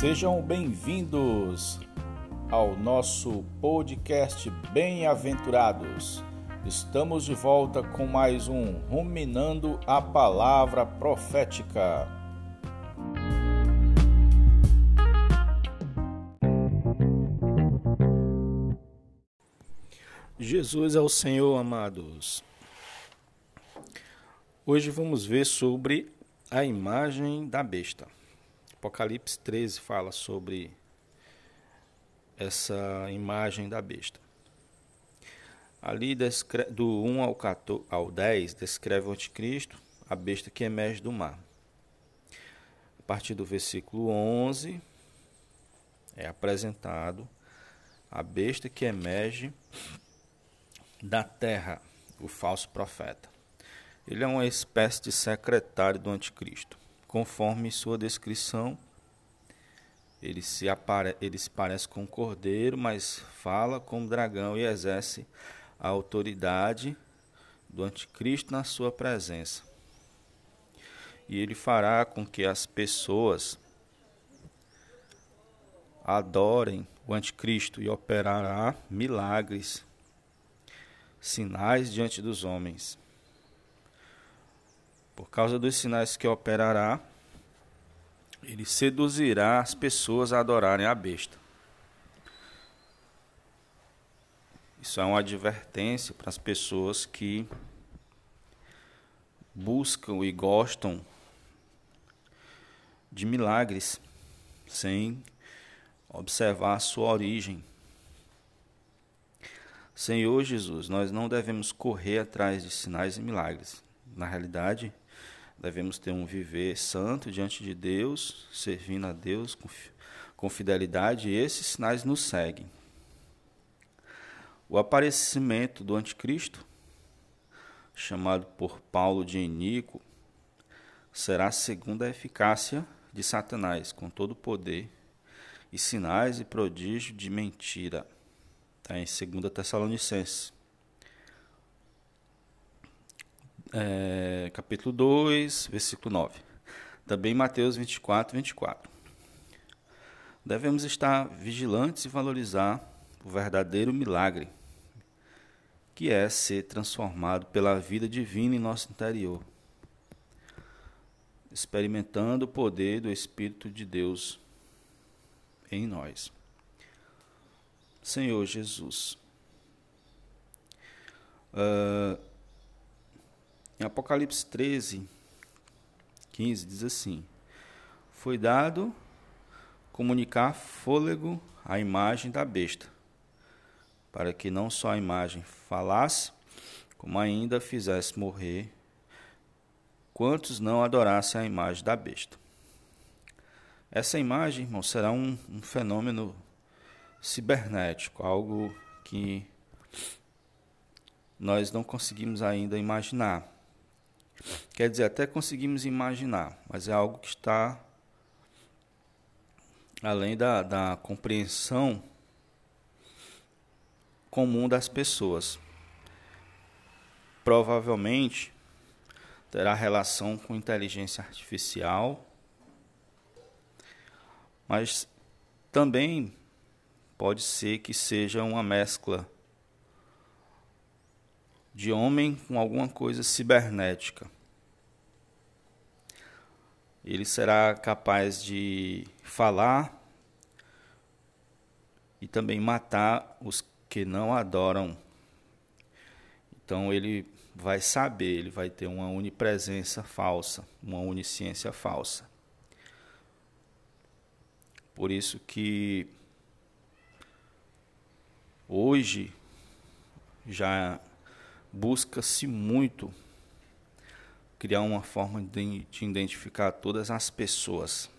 Sejam bem-vindos ao nosso podcast Bem-aventurados. Estamos de volta com mais um Ruminando a Palavra Profética. Jesus é o Senhor, amados. Hoje vamos ver sobre a imagem da besta. Apocalipse 13 fala sobre essa imagem da besta. Ali do 1 ao, 14, ao 10 descreve o anticristo, a besta que emerge do mar. A partir do versículo 11 é apresentado a besta que emerge da terra, o falso profeta. Ele é uma espécie de secretário do anticristo. Conforme sua descrição, ele se, apare... ele se parece com um cordeiro, mas fala como dragão e exerce a autoridade do anticristo na sua presença. E ele fará com que as pessoas adorem o anticristo e operará milagres, sinais diante dos homens. Por causa dos sinais que operará, ele seduzirá as pessoas a adorarem a besta. Isso é uma advertência para as pessoas que buscam e gostam de milagres sem observar a sua origem. Senhor Jesus, nós não devemos correr atrás de sinais e milagres. Na realidade, Devemos ter um viver santo diante de Deus, servindo a Deus com, com fidelidade, e esses sinais nos seguem. O aparecimento do anticristo, chamado por Paulo de Enico, será segundo a eficácia de Satanás, com todo o poder e sinais e prodígio de mentira. Está em 2 Tessalonicenses é, capítulo 2, versículo 9. Também Mateus 24, 24. Devemos estar vigilantes e valorizar o verdadeiro milagre, que é ser transformado pela vida divina em nosso interior, experimentando o poder do Espírito de Deus em nós. Senhor Jesus. Uh, em Apocalipse 13, 15, diz assim: Foi dado comunicar fôlego à imagem da besta, para que não só a imagem falasse, como ainda fizesse morrer quantos não adorassem a imagem da besta. Essa imagem, irmão, será um, um fenômeno cibernético, algo que nós não conseguimos ainda imaginar. Quer dizer, até conseguimos imaginar, mas é algo que está além da, da compreensão comum das pessoas. Provavelmente terá relação com inteligência artificial, mas também pode ser que seja uma mescla de homem com alguma coisa cibernética. Ele será capaz de falar e também matar os que não adoram. Então ele vai saber, ele vai ter uma onipresença falsa, uma onisciência falsa. Por isso que hoje já busca-se muito criar uma forma de, de, identificar todas as pessoas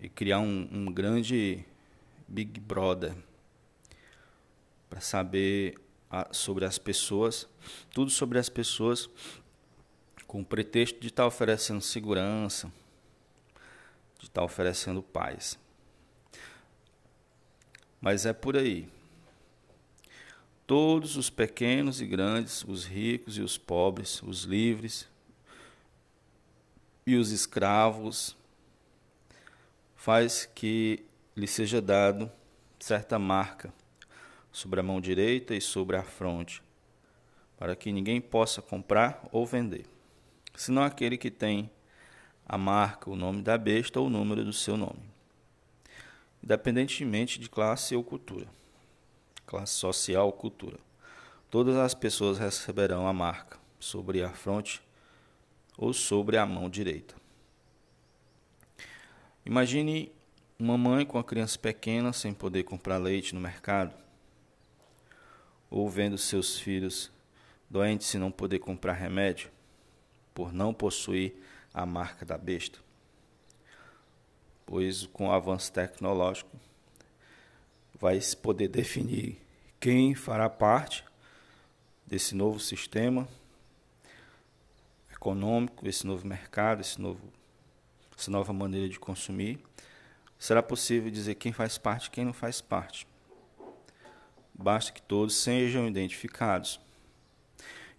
e criar um, um grande Big Brother para saber a, sobre as pessoas, tudo sobre as pessoas, com o pretexto de estar tá oferecendo segurança, de estar tá oferecendo paz. Mas é por aí. Todos os pequenos e grandes, os ricos e os pobres, os livres e os escravos, faz que lhe seja dado certa marca sobre a mão direita e sobre a fronte, para que ninguém possa comprar ou vender, senão aquele que tem a marca, o nome da besta ou o número do seu nome, independentemente de classe ou cultura, classe social ou cultura. Todas as pessoas receberão a marca sobre a fronte ou sobre a mão direita. Imagine uma mãe com a criança pequena sem poder comprar leite no mercado, ou vendo seus filhos doentes e não poder comprar remédio, por não possuir a marca da besta. Pois com o avanço tecnológico vai poder definir quem fará parte desse novo sistema econômico, esse novo mercado, esse novo, essa nova maneira de consumir. Será possível dizer quem faz parte e quem não faz parte. Basta que todos sejam identificados.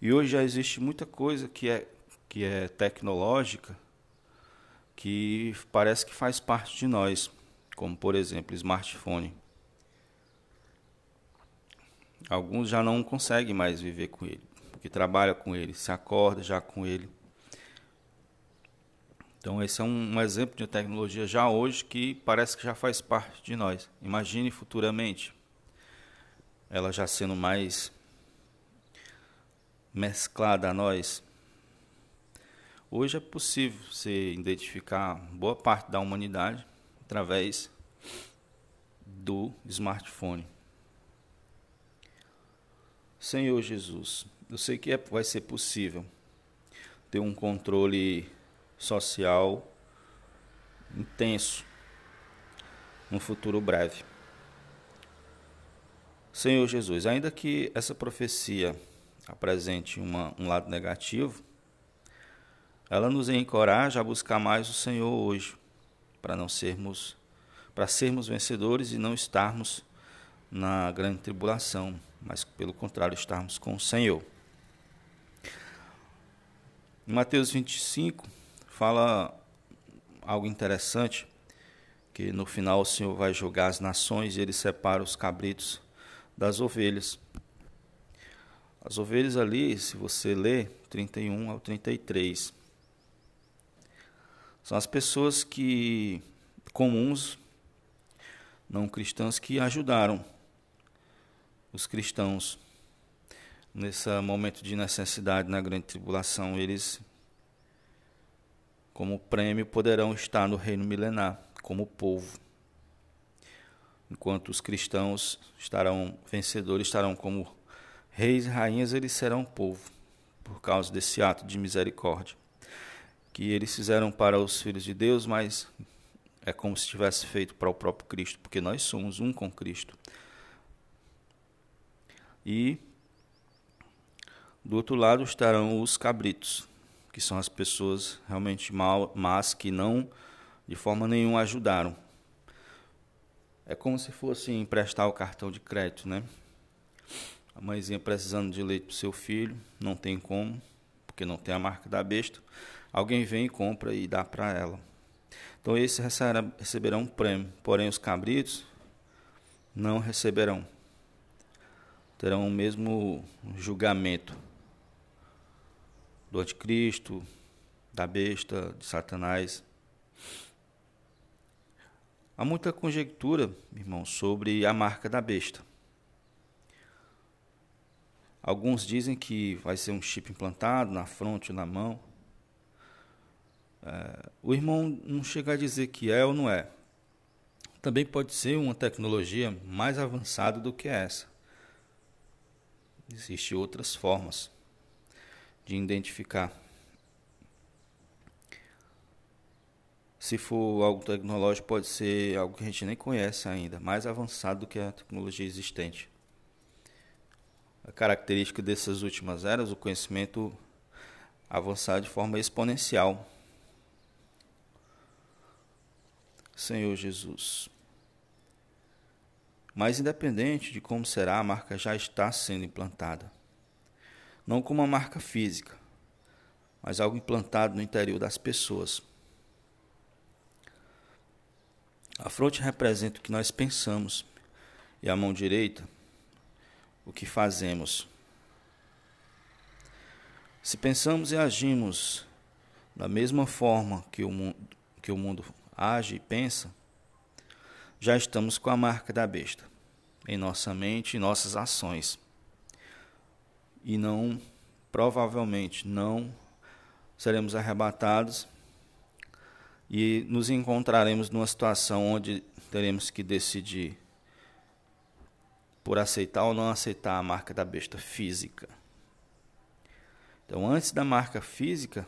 E hoje já existe muita coisa que é, que é tecnológica que parece que faz parte de nós, como por exemplo, smartphone. Alguns já não conseguem mais viver com ele, porque trabalha com ele, se acorda já com ele. Então esse é um, um exemplo de tecnologia já hoje que parece que já faz parte de nós. Imagine futuramente ela já sendo mais mesclada a nós. Hoje é possível se identificar boa parte da humanidade através do smartphone. Senhor Jesus, eu sei que é, vai ser possível ter um controle social intenso no futuro breve. Senhor Jesus, ainda que essa profecia apresente uma, um lado negativo, ela nos encoraja a buscar mais o Senhor hoje, para não sermos para sermos vencedores e não estarmos na grande tribulação, mas pelo contrário, estarmos com o Senhor. Em Mateus 25 fala algo interessante, que no final o Senhor vai julgar as nações e ele separa os cabritos das ovelhas. As ovelhas ali, se você ler 31 ao 33, são as pessoas que comuns, não cristãs, que ajudaram os cristãos nesse momento de necessidade na grande tribulação. Eles, como prêmio, poderão estar no reino milenar, como povo. Enquanto os cristãos estarão vencedores, estarão como reis e rainhas eles serão povo, por causa desse ato de misericórdia que eles fizeram para os filhos de Deus, mas é como se tivesse feito para o próprio Cristo, porque nós somos um com Cristo. E do outro lado estarão os cabritos, que são as pessoas realmente mal, mas que não de forma nenhuma ajudaram. É como se fosse emprestar o cartão de crédito, né? A mãezinha precisando de leite para seu filho, não tem como, porque não tem a marca da besta. Alguém vem e compra e dá para ela. Então esses receberão um prêmio, porém os cabritos não receberão. Terão o mesmo julgamento do anticristo, da besta, de Satanás. Há muita conjectura, irmão, sobre a marca da besta. Alguns dizem que vai ser um chip implantado na fronte, na mão. É, o irmão não chega a dizer que é ou não é. Também pode ser uma tecnologia mais avançada do que essa. Existem outras formas de identificar. Se for algo tecnológico, pode ser algo que a gente nem conhece ainda, mais avançado do que a tecnologia existente. A característica dessas últimas eras, o conhecimento avançar de forma exponencial. Senhor Jesus. Mas independente de como será, a marca já está sendo implantada. Não como uma marca física, mas algo implantado no interior das pessoas. A fronte representa o que nós pensamos e a mão direita o que fazemos. Se pensamos e agimos da mesma forma que o, mundo, que o mundo age e pensa, já estamos com a marca da besta em nossa mente e nossas ações. E não, provavelmente, não seremos arrebatados e nos encontraremos numa situação onde teremos que decidir por aceitar ou não aceitar a marca da besta física. Então, antes da marca física,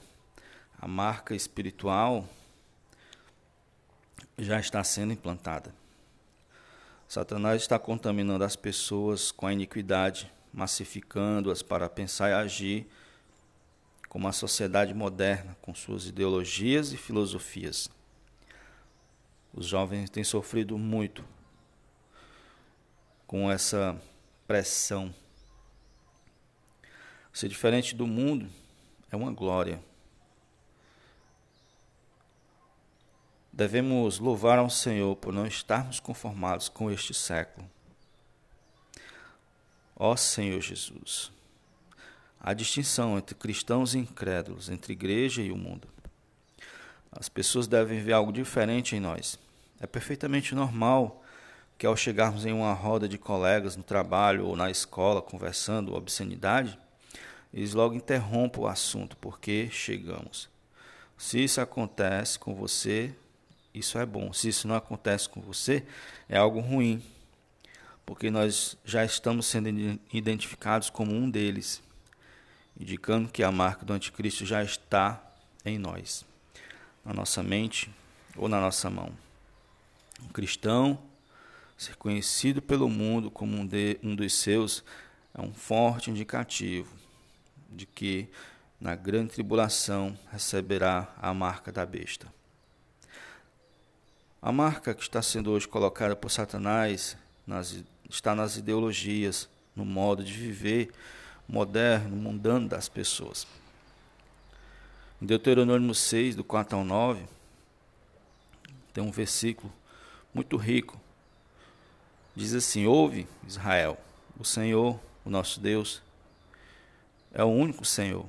a marca espiritual já está sendo implantada. Satanás está contaminando as pessoas com a iniquidade, massificando-as para pensar e agir como a sociedade moderna, com suas ideologias e filosofias. Os jovens têm sofrido muito com essa pressão. Ser diferente do mundo é uma glória. Devemos louvar ao Senhor por não estarmos conformados com este século. Ó Senhor Jesus, há distinção entre cristãos e incrédulos, entre igreja e o mundo. As pessoas devem ver algo diferente em nós. É perfeitamente normal que ao chegarmos em uma roda de colegas no trabalho ou na escola conversando obscenidade, eles logo interrompam o assunto porque chegamos. Se isso acontece com você, isso é bom. Se isso não acontece com você, é algo ruim, porque nós já estamos sendo identificados como um deles, indicando que a marca do anticristo já está em nós, na nossa mente ou na nossa mão. Um cristão ser conhecido pelo mundo como um, de, um dos seus é um forte indicativo de que na grande tribulação receberá a marca da besta. A marca que está sendo hoje colocada por Satanás nas, está nas ideologias, no modo de viver moderno, mundano das pessoas. Em Deuteronômio 6, do 4 ao 9, tem um versículo muito rico. Diz assim: Ouve, Israel, o Senhor, o nosso Deus, é o único Senhor.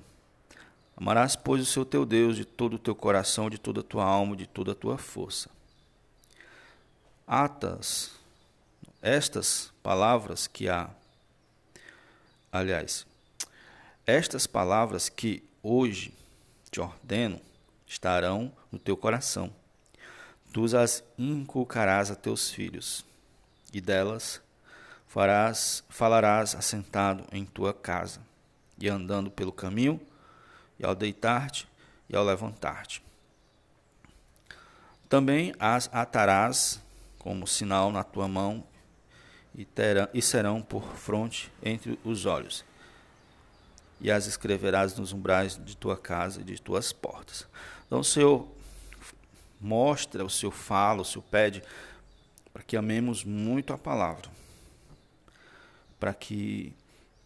Amarás, pois, o seu teu Deus de todo o teu coração, de toda a tua alma, de toda a tua força atas, estas palavras que há, aliás, estas palavras que hoje te ordeno estarão no teu coração. Tu as inculcarás a teus filhos, e delas farás, falarás assentado em tua casa, e andando pelo caminho, e ao deitar-te e ao levantar-te. Também as atarás como sinal na tua mão e, terão, e serão por fronte entre os olhos. E as escreverás nos umbrais de tua casa e de tuas portas. Então o Senhor mostra, o Senhor fala, o Senhor pede para que amemos muito a palavra, para que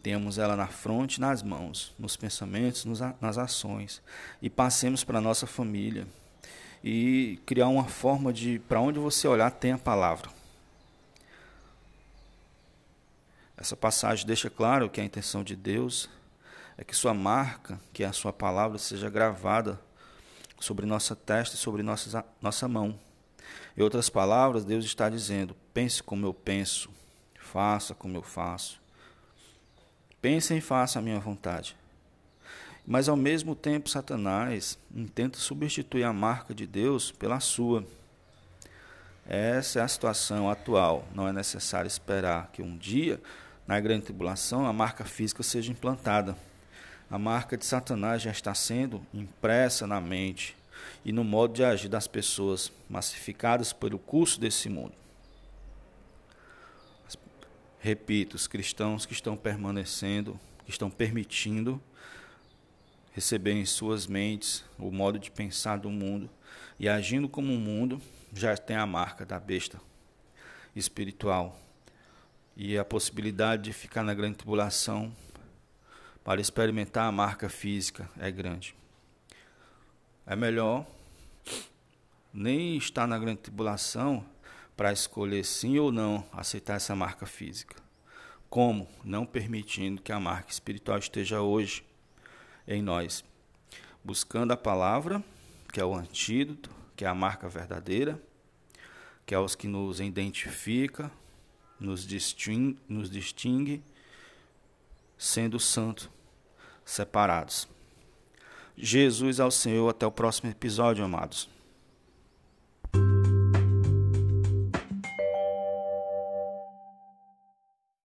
tenhamos ela na fronte, nas mãos, nos pensamentos, nas ações, e passemos para a nossa família, e criar uma forma de, para onde você olhar, tem a palavra. Essa passagem deixa claro que a intenção de Deus é que sua marca, que é a sua palavra, seja gravada sobre nossa testa e sobre nossa, nossa mão. Em outras palavras, Deus está dizendo: pense como eu penso, faça como eu faço. Pense e faça a minha vontade. Mas ao mesmo tempo, Satanás intenta substituir a marca de Deus pela sua. Essa é a situação atual. Não é necessário esperar que um dia, na grande tribulação, a marca física seja implantada. A marca de Satanás já está sendo impressa na mente e no modo de agir das pessoas massificadas pelo curso desse mundo. Repito, os cristãos que estão permanecendo, que estão permitindo receber em suas mentes o modo de pensar do mundo e agindo como o mundo, já tem a marca da besta espiritual. E a possibilidade de ficar na grande tribulação para experimentar a marca física é grande. É melhor nem estar na grande tribulação para escolher sim ou não aceitar essa marca física. Como? Não permitindo que a marca espiritual esteja hoje em nós. Buscando a palavra, que é o antídoto, que é a marca verdadeira, que é os que nos identifica, nos distingue, nos distingue sendo santo, separados. Jesus ao Senhor, até o próximo episódio, amados.